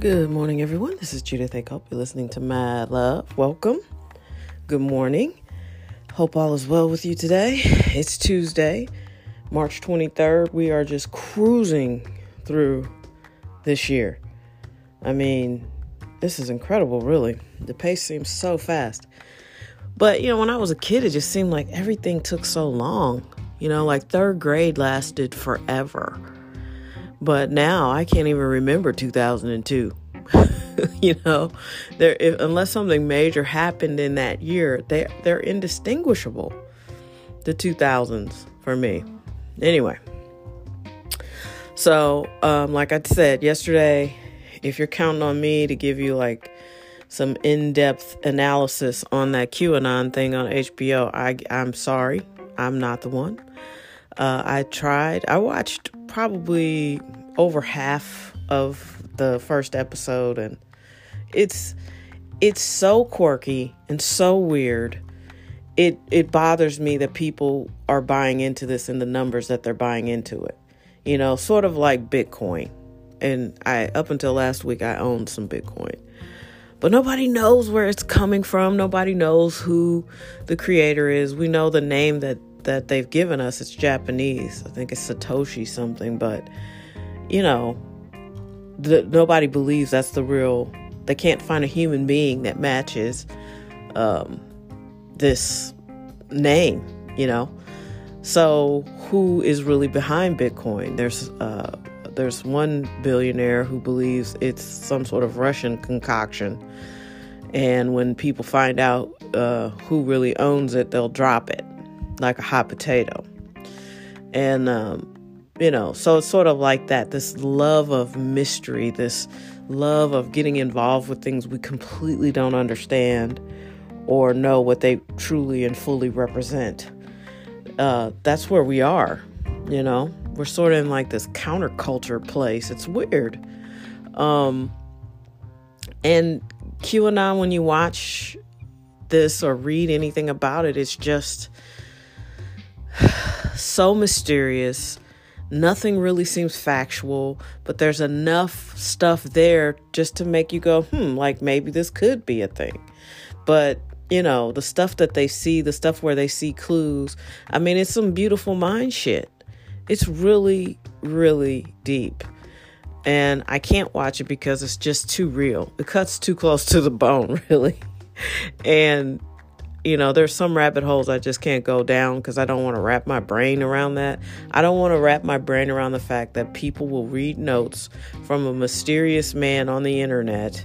Good morning, everyone. This is Judith A. You're listening to Mad Love. Welcome. Good morning. Hope all is well with you today. It's Tuesday, March 23rd. We are just cruising through this year. I mean, this is incredible, really. The pace seems so fast. But, you know, when I was a kid, it just seemed like everything took so long. You know, like third grade lasted forever. But now I can't even remember 2002. you know, there unless something major happened in that year, they they're indistinguishable. The 2000s for me. Anyway. So, um, like I said yesterday, if you're counting on me to give you like some in-depth analysis on that QAnon thing on HBO, I I'm sorry, I'm not the one. Uh, I tried. I watched probably over half of the first episode, and it's it's so quirky and so weird. It it bothers me that people are buying into this and the numbers that they're buying into it. You know, sort of like Bitcoin. And I up until last week I owned some Bitcoin. But nobody knows where it's coming from. Nobody knows who the creator is. We know the name that that they've given us. It's Japanese. I think it's Satoshi something, but you know, the, nobody believes that's the real. They can't find a human being that matches um, this name. You know, so who is really behind Bitcoin? There's uh, there's one billionaire who believes it's some sort of Russian concoction, and when people find out uh, who really owns it, they'll drop it like a hot potato. And um, you know, so it's sort of like that this love of mystery, this love of getting involved with things we completely don't understand or know what they truly and fully represent. Uh, that's where we are, you know. We're sort of in like this counterculture place. It's weird. Um, and QAnon, when you watch this or read anything about it, it's just so mysterious Nothing really seems factual, but there's enough stuff there just to make you go, hmm, like maybe this could be a thing. But, you know, the stuff that they see, the stuff where they see clues, I mean, it's some beautiful mind shit. It's really, really deep. And I can't watch it because it's just too real. It cuts too close to the bone, really. And you know, there's some rabbit holes I just can't go down because I don't want to wrap my brain around that. I don't want to wrap my brain around the fact that people will read notes from a mysterious man on the internet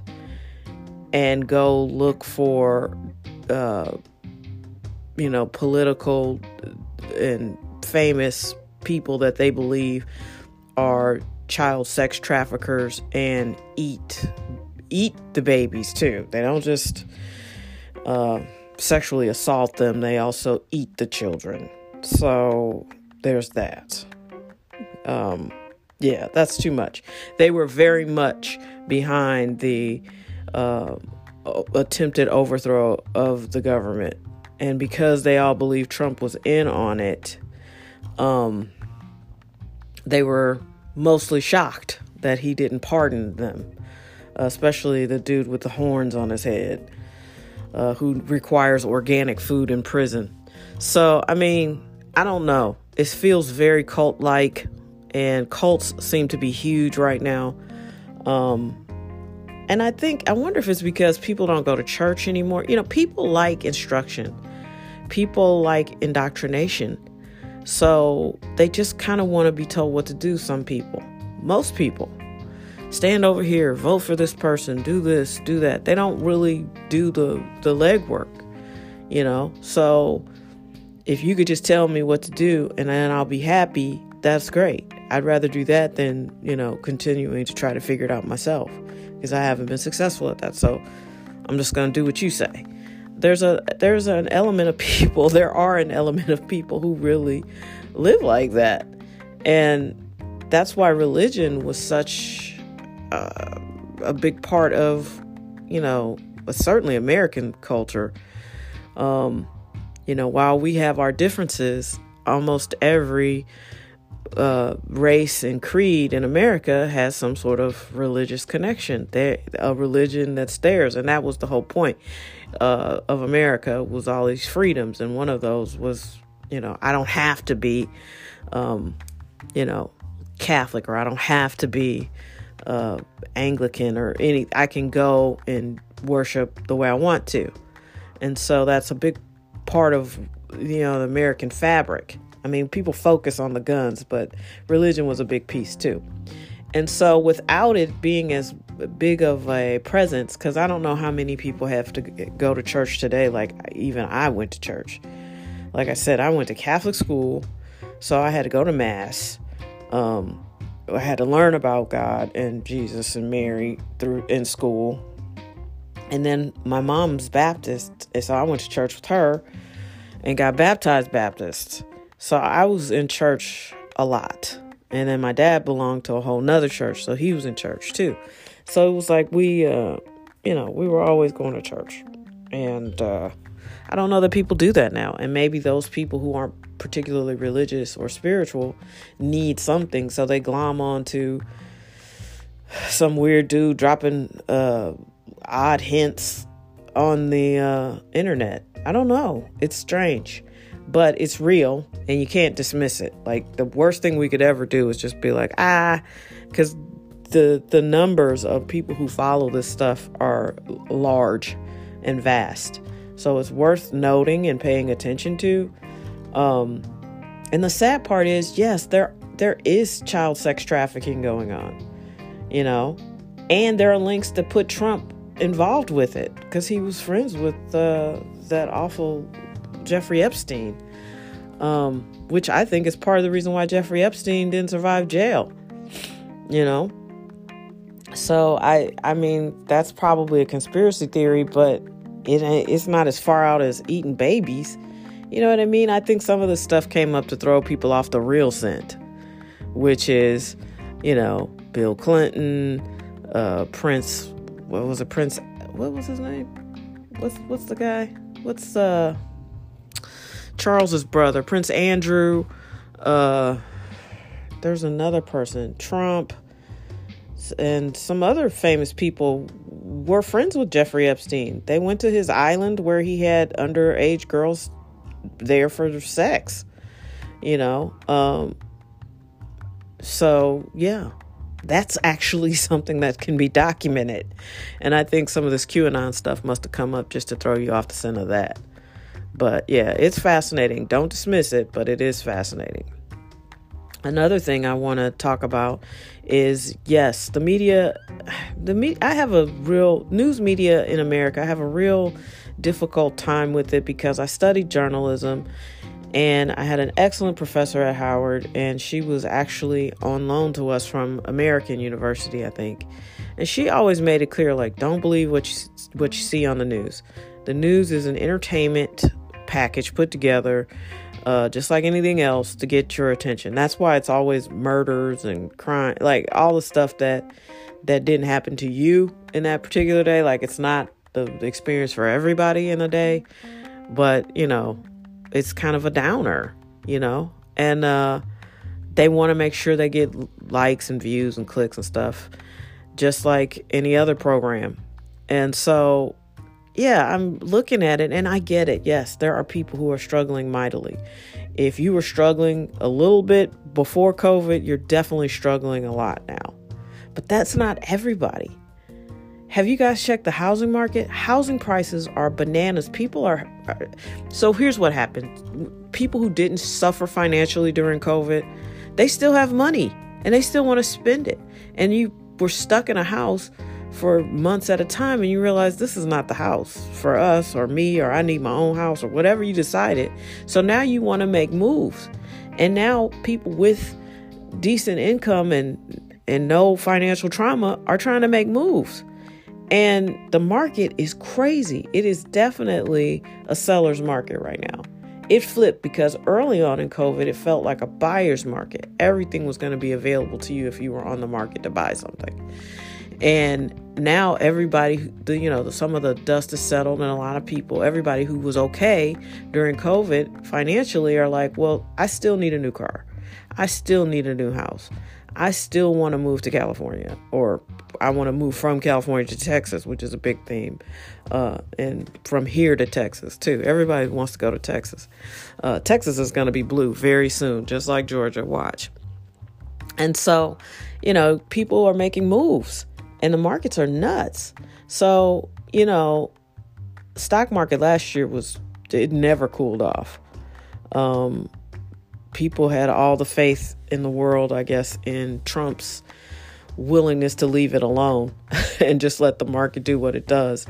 and go look for, uh, you know, political and famous people that they believe are child sex traffickers and eat eat the babies too. They don't just uh, sexually assault them, they also eat the children. So there's that. Um, yeah, that's too much. They were very much behind the uh, attempted overthrow of the government. And because they all believed Trump was in on it, um, they were mostly shocked that he didn't pardon them, especially the dude with the horns on his head uh, who requires organic food in prison. So, I mean, I don't know. It feels very cult like, and cults seem to be huge right now. Um, and I think, I wonder if it's because people don't go to church anymore. You know, people like instruction, people like indoctrination. So they just kind of want to be told what to do, some people. Most people stand over here, vote for this person, do this, do that. They don't really do the the legwork, you know. So if you could just tell me what to do and then I'll be happy, that's great. I'd rather do that than, you know, continuing to try to figure it out myself because I haven't been successful at that. So I'm just going to do what you say. There's a there's an element of people, there are an element of people who really live like that. And that's why religion was such uh, a big part of, you know, certainly American culture. Um, you know, while we have our differences, almost every uh, race and creed in America has some sort of religious connection. There, a religion that's theirs, and that was the whole point uh, of America was all these freedoms, and one of those was, you know, I don't have to be, um, you know, Catholic, or I don't have to be uh, Anglican, or any. I can go and worship the way I want to, and so that's a big part of you know the American fabric. I mean, people focus on the guns, but religion was a big piece too. And so, without it being as big of a presence, because I don't know how many people have to go to church today, like even I went to church. Like I said, I went to Catholic school, so I had to go to Mass. Um, I had to learn about God and Jesus and Mary through in school. And then my mom's Baptist, and so I went to church with her and got baptized Baptist. So I was in church a lot. And then my dad belonged to a whole nother church, so he was in church too. So it was like we, uh, you know, we were always going to church. And uh, I don't know that people do that now. And maybe those people who aren't particularly religious or spiritual need something, so they glom onto some weird dude dropping uh, odd hints on the uh, internet. I don't know. It's strange but it's real and you can't dismiss it. Like the worst thing we could ever do is just be like, ah, because the the numbers of people who follow this stuff are large and vast. So it's worth noting and paying attention to. Um, and the sad part is, yes, there there is child sex trafficking going on, you know, and there are links that put Trump involved with it because he was friends with uh, that awful Jeffrey Epstein, um, which I think is part of the reason why Jeffrey Epstein didn't survive jail. You know, so I I mean that's probably a conspiracy theory, but it it's not as far out as eating babies. You know what I mean? I think some of the stuff came up to throw people off the real scent, which is, you know, Bill Clinton, uh, Prince. What was it? Prince. What was his name? What's what's the guy? What's uh Charles's brother, Prince Andrew. Uh, there's another person, Trump, and some other famous people were friends with Jeffrey Epstein. They went to his island where he had underage girls there for sex. You know, um, so yeah, that's actually something that can be documented. And I think some of this QAnon stuff must have come up just to throw you off the scent of that. But yeah, it's fascinating. Don't dismiss it, but it is fascinating. Another thing I want to talk about is yes, the media the me I have a real news media in America. I have a real difficult time with it because I studied journalism and I had an excellent professor at Howard and she was actually on loan to us from American University, I think. And she always made it clear like don't believe what you what you see on the news. The news is an entertainment package put together, uh, just like anything else, to get your attention. That's why it's always murders and crime, like all the stuff that that didn't happen to you in that particular day. Like it's not the, the experience for everybody in a day, but you know, it's kind of a downer, you know, and uh, they want to make sure they get likes and views and clicks and stuff, just like any other program. And so yeah, I'm looking at it and I get it. Yes, there are people who are struggling mightily. If you were struggling a little bit before COVID, you're definitely struggling a lot now. But that's not everybody. Have you guys checked the housing market? Housing prices are bananas. People are, are so here's what happened. People who didn't suffer financially during COVID, they still have money and they still want to spend it. And you were stuck in a house for months at a time and you realize this is not the house for us or me or I need my own house or whatever you decided. So now you want to make moves. And now people with decent income and and no financial trauma are trying to make moves. And the market is crazy. It is definitely a seller's market right now. It flipped because early on in COVID, it felt like a buyer's market. Everything was going to be available to you if you were on the market to buy something. And now everybody, you know, some of the dust is settled, and a lot of people, everybody who was okay during COVID financially, are like, well, I still need a new car. I still need a new house. I still want to move to California, or I want to move from California to Texas, which is a big theme, uh, and from here to Texas too. Everybody wants to go to Texas. Uh, Texas is going to be blue very soon, just like Georgia. Watch. And so, you know, people are making moves, and the markets are nuts. So, you know, stock market last year was it never cooled off. Um, people had all the faith in the world, I guess, in Trump's willingness to leave it alone and just let the market do what it does.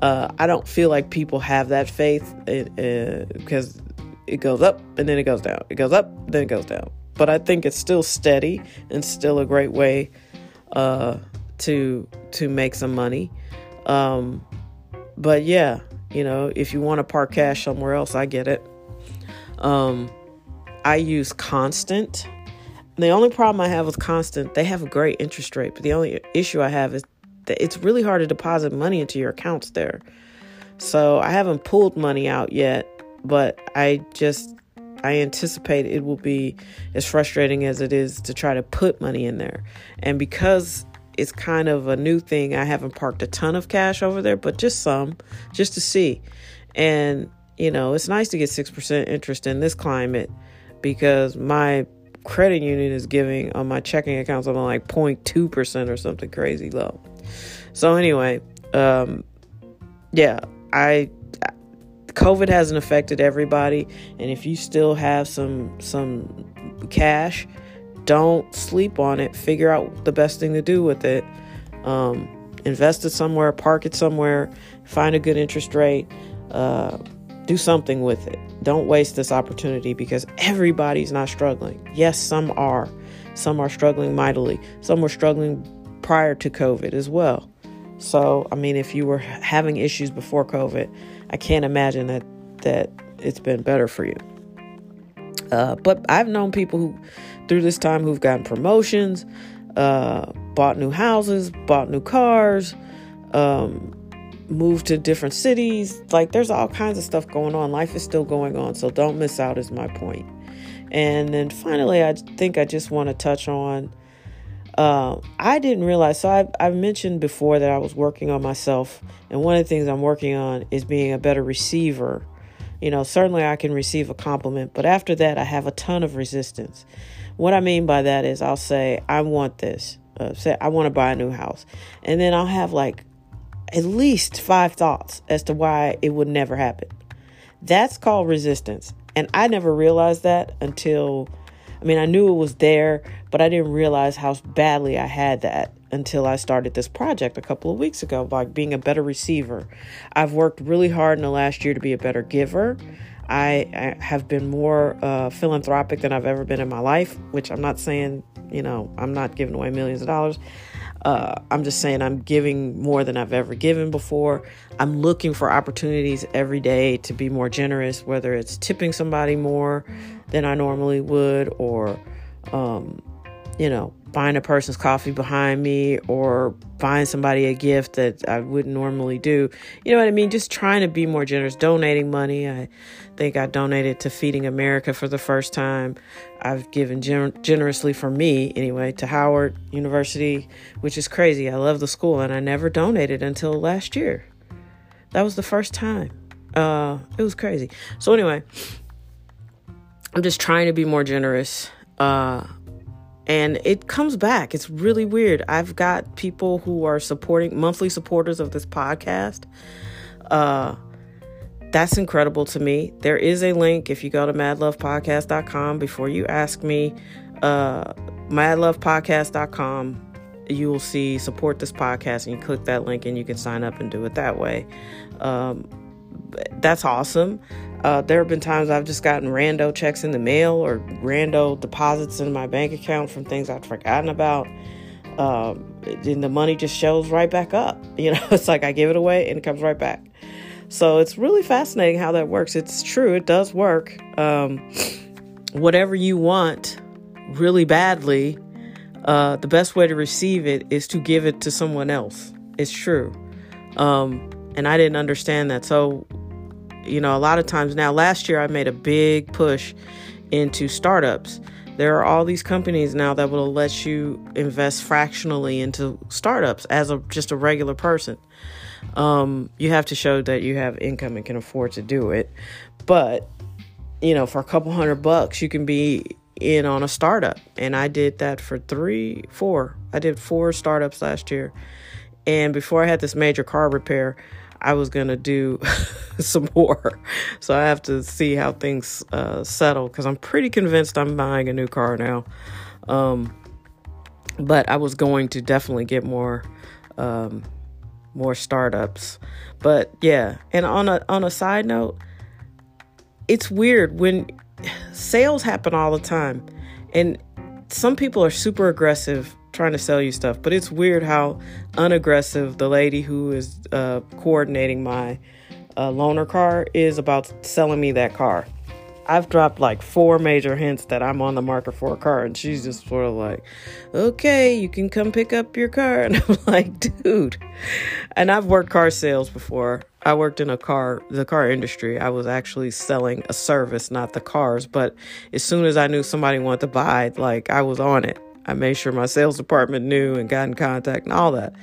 Uh, I don't feel like people have that faith because uh, it goes up and then it goes down. It goes up, then it goes down. But I think it's still steady and still a great way uh, to to make some money. Um, but yeah, you know, if you want to park cash somewhere else, I get it. Um, I use Constant. The only problem I have with Constant, they have a great interest rate, but the only issue I have is that it's really hard to deposit money into your accounts there. So I haven't pulled money out yet, but I just I anticipate it will be as frustrating as it is to try to put money in there. And because it's kind of a new thing, I haven't parked a ton of cash over there, but just some, just to see. And, you know, it's nice to get 6% interest in this climate because my credit union is giving on my checking account something like 0.2% or something crazy low. So anyway, um, yeah, I COVID hasn't affected everybody, and if you still have some some cash, don't sleep on it. Figure out the best thing to do with it. Um, invest it somewhere, park it somewhere, find a good interest rate. Uh, do something with it. Don't waste this opportunity because everybody's not struggling. Yes, some are. Some are struggling mightily. Some were struggling prior to COVID as well. So, I mean, if you were having issues before COVID, I can't imagine that that it's been better for you. Uh, but I've known people who, through this time, who've gotten promotions, uh, bought new houses, bought new cars, um, move to different cities. Like there's all kinds of stuff going on. Life is still going on, so don't miss out is my point. And then finally, I think I just want to touch on. Uh, I didn't realize. So I've, I've mentioned before that I was working on myself, and one of the things I'm working on is being a better receiver. You know, certainly I can receive a compliment, but after that, I have a ton of resistance. What I mean by that is, I'll say, I want this. Uh, say, I want to buy a new house. And then I'll have like at least five thoughts as to why it would never happen. That's called resistance. And I never realized that until, I mean, I knew it was there, but I didn't realize how badly I had that until I started this project a couple of weeks ago, like being a better receiver. I've worked really hard in the last year to be a better giver. I, I have been more uh, philanthropic than I've ever been in my life, which I'm not saying, you know, I'm not giving away millions of dollars. Uh, I'm just saying I'm giving more than I've ever given before. I'm looking for opportunities every day to be more generous, whether it's tipping somebody more than I normally would, or, um, you know, buying a person's coffee behind me, or buying somebody a gift that I wouldn't normally do. You know what I mean? Just trying to be more generous, donating money. I think I donated to Feeding America for the first time. I've given gen- generously for me, anyway, to Howard University, which is crazy. I love the school, and I never donated until last year. That was the first time. Uh, it was crazy. So, anyway, I'm just trying to be more generous. Uh, and it comes back. It's really weird. I've got people who are supporting monthly supporters of this podcast. Uh, that's incredible to me. There is a link if you go to madlovepodcast.com before you ask me, uh, madlovepodcast.com. You will see support this podcast, and you click that link, and you can sign up and do it that way. Um, that's awesome. Uh, there have been times I've just gotten rando checks in the mail or rando deposits in my bank account from things I'd forgotten about. Um, and the money just shows right back up. You know, it's like I give it away and it comes right back. So it's really fascinating how that works. It's true, it does work. Um, whatever you want really badly, uh, the best way to receive it is to give it to someone else. It's true. Um, and I didn't understand that. So, you know, a lot of times now, last year I made a big push into startups. There are all these companies now that will let you invest fractionally into startups as a just a regular person. Um, you have to show that you have income and can afford to do it. But you know, for a couple hundred bucks, you can be in on a startup. And I did that for three, four. I did four startups last year. And before I had this major car repair, I was going to do some more. So I have to see how things uh, settle because I'm pretty convinced I'm buying a new car now. Um, but I was going to definitely get more. Um, more startups. But yeah and on a on a side note it's weird when sales happen all the time and some people are super aggressive trying to sell you stuff but it's weird how unaggressive the lady who is uh, coordinating my uh, loaner car is about selling me that car I've dropped like four major hints that I'm on the market for a car, and she's just sort of like, okay, you can come pick up your car. And I'm like, dude. And I've worked car sales before. I worked in a car, the car industry. I was actually selling a service, not the cars. But as soon as I knew somebody wanted to buy, like, I was on it. I made sure my sales department knew and got in contact and all that.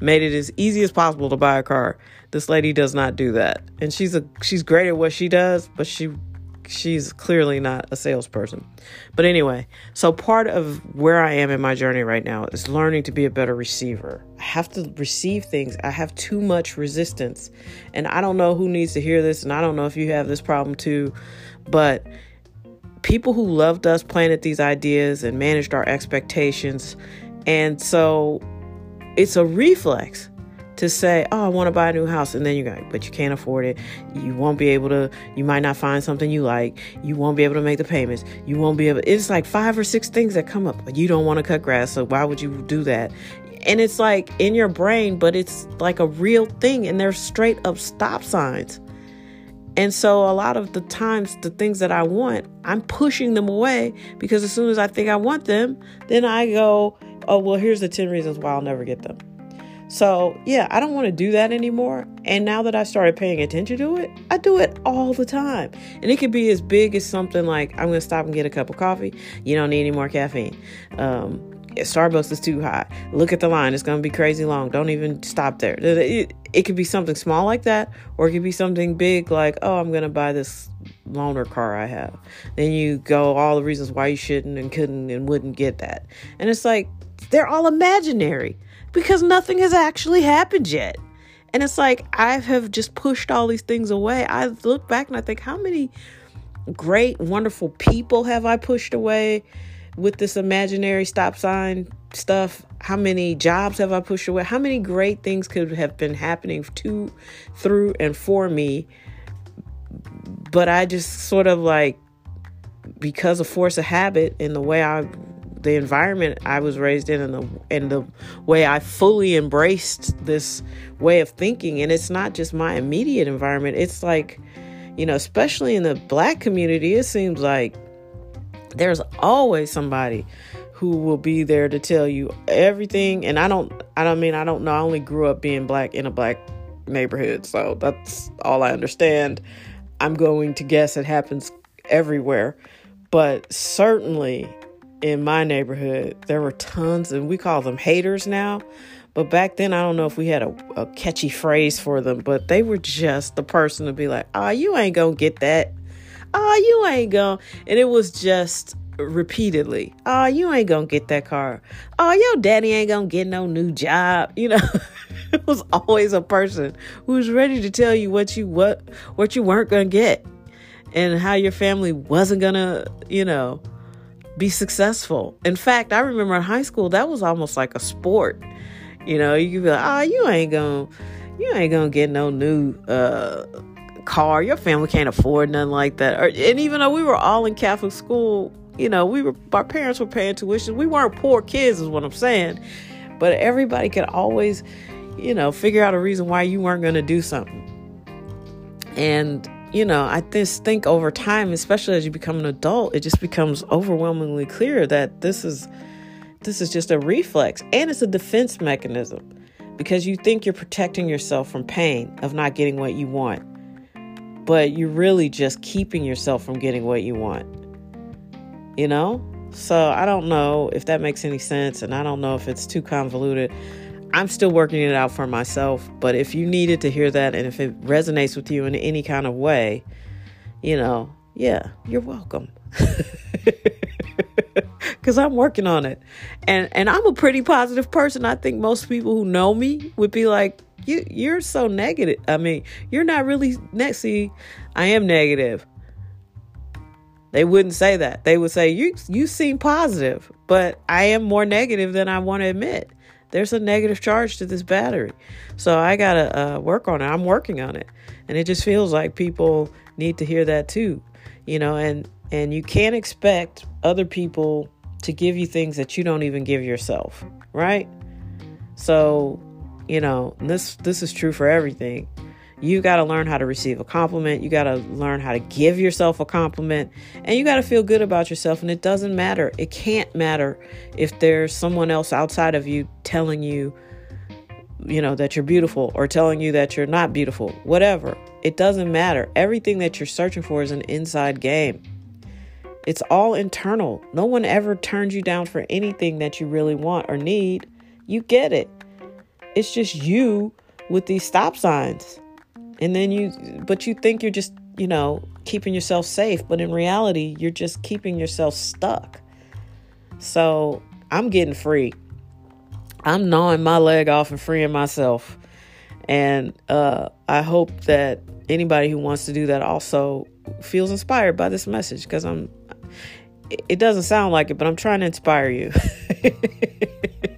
Made it as easy as possible to buy a car. This lady does not do that. And she's a she's great at what she does, but she she's clearly not a salesperson. But anyway, so part of where I am in my journey right now is learning to be a better receiver. I have to receive things. I have too much resistance. And I don't know who needs to hear this, and I don't know if you have this problem too, but people who loved us planted these ideas and managed our expectations. And so it's a reflex to say, oh, I want to buy a new house. And then you go, but you can't afford it. You won't be able to, you might not find something you like. You won't be able to make the payments. You won't be able, it's like five or six things that come up. You don't want to cut grass. So why would you do that? And it's like in your brain, but it's like a real thing. And they're straight up stop signs. And so a lot of the times, the things that I want, I'm pushing them away because as soon as I think I want them, then I go, oh, well, here's the 10 reasons why I'll never get them. So, yeah, I don't want to do that anymore. And now that I started paying attention to it, I do it all the time. And it could be as big as something like I'm going to stop and get a cup of coffee. You don't need any more caffeine. Um, Starbucks is too high. Look at the line. It's going to be crazy long. Don't even stop there. It, it, could be something small like that, or it could be something big like, oh, I'm going to buy this loaner car I have. Then you go all the reasons why you shouldn't and couldn't and wouldn't get that. And it's like, they're all imaginary because nothing has actually happened yet. And it's like I have just pushed all these things away. I look back and I think, how many great, wonderful people have I pushed away with this imaginary stop sign stuff? How many jobs have I pushed away? How many great things could have been happening to, through, and for me? But I just sort of like, because of force of habit and the way I the environment I was raised in and the and the way I fully embraced this way of thinking. And it's not just my immediate environment. It's like you know especially in the black community it seems like there's always somebody who will be there to tell you everything. And I don't I don't mean I don't know. I only grew up being black in a black neighborhood. So that's all I understand. I'm going to guess it happens everywhere. But certainly in my neighborhood, there were tons, and we call them haters now. But back then, I don't know if we had a, a catchy phrase for them, but they were just the person to be like, oh, you ain't gonna get that. Oh, you ain't gonna. And it was just repeatedly, oh, you ain't gonna get that car. Oh, your daddy ain't gonna get no new job. You know, it was always a person who was ready to tell you what you what what you weren't gonna get and how your family wasn't gonna, you know, be successful. In fact, I remember in high school that was almost like a sport. You know, you could be like, "Oh, you ain't gonna, you ain't gonna get no new uh, car. Your family can't afford nothing like that." Or, and even though we were all in Catholic school, you know, we were our parents were paying tuition. We weren't poor kids, is what I'm saying. But everybody could always, you know, figure out a reason why you weren't going to do something. And you know, I just think over time, especially as you become an adult, it just becomes overwhelmingly clear that this is this is just a reflex and it's a defense mechanism because you think you're protecting yourself from pain of not getting what you want. But you're really just keeping yourself from getting what you want. You know? So I don't know if that makes any sense, and I don't know if it's too convoluted. I'm still working it out for myself, but if you needed to hear that and if it resonates with you in any kind of way, you know, yeah, you're welcome. Cuz I'm working on it. And and I'm a pretty positive person. I think most people who know me would be like, "You you're so negative." I mean, you're not really see, I am negative. They wouldn't say that. They would say, "You you seem positive." But I am more negative than I want to admit there's a negative charge to this battery. So I got to uh, work on it. I'm working on it. And it just feels like people need to hear that too. You know, and and you can't expect other people to give you things that you don't even give yourself, right? So, you know, this this is true for everything. You got to learn how to receive a compliment. You got to learn how to give yourself a compliment. And you got to feel good about yourself. And it doesn't matter. It can't matter if there's someone else outside of you telling you, you know, that you're beautiful or telling you that you're not beautiful. Whatever. It doesn't matter. Everything that you're searching for is an inside game. It's all internal. No one ever turns you down for anything that you really want or need. You get it. It's just you with these stop signs. And then you, but you think you're just, you know, keeping yourself safe. But in reality, you're just keeping yourself stuck. So I'm getting free. I'm gnawing my leg off and freeing myself. And uh, I hope that anybody who wants to do that also feels inspired by this message because I'm, it doesn't sound like it, but I'm trying to inspire you.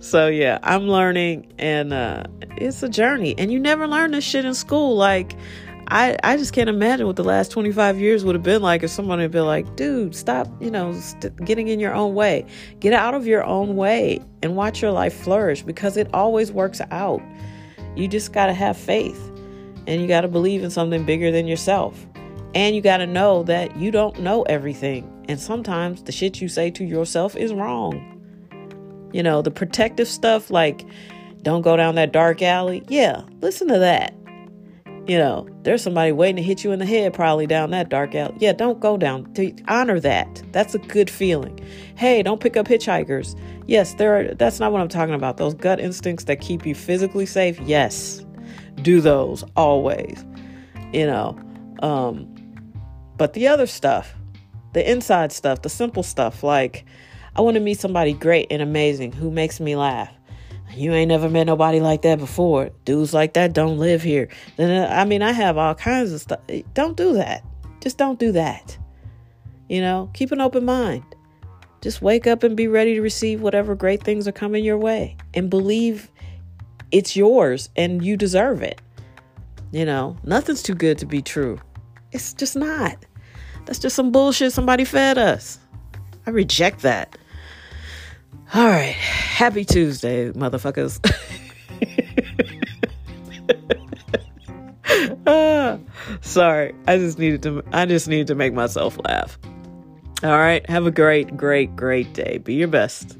so yeah, I'm learning and uh it's a journey. And you never learn this shit in school. Like I I just can't imagine what the last 25 years would have been like if someone had been like, "Dude, stop, you know, st- getting in your own way. Get out of your own way and watch your life flourish because it always works out." You just got to have faith and you got to believe in something bigger than yourself. And you got to know that you don't know everything. And sometimes the shit you say to yourself is wrong. You know, the protective stuff like don't go down that dark alley. Yeah, listen to that. You know, there's somebody waiting to hit you in the head probably down that dark alley. Yeah, don't go down. Honor that. That's a good feeling. Hey, don't pick up hitchhikers. Yes, there are that's not what I'm talking about. Those gut instincts that keep you physically safe. Yes. Do those always. You know, um but the other stuff, the inside stuff, the simple stuff like I want to meet somebody great and amazing who makes me laugh. You ain't never met nobody like that before. Dudes like that don't live here. Then uh, I mean, I have all kinds of stuff. Don't do that. Just don't do that. You know, keep an open mind. Just wake up and be ready to receive whatever great things are coming your way and believe it's yours and you deserve it. You know, nothing's too good to be true. It's just not. That's just some bullshit somebody fed us. I reject that. All right. Happy Tuesday, motherfuckers. ah, sorry. I just needed to I just needed to make myself laugh. All right. Have a great, great, great day. Be your best.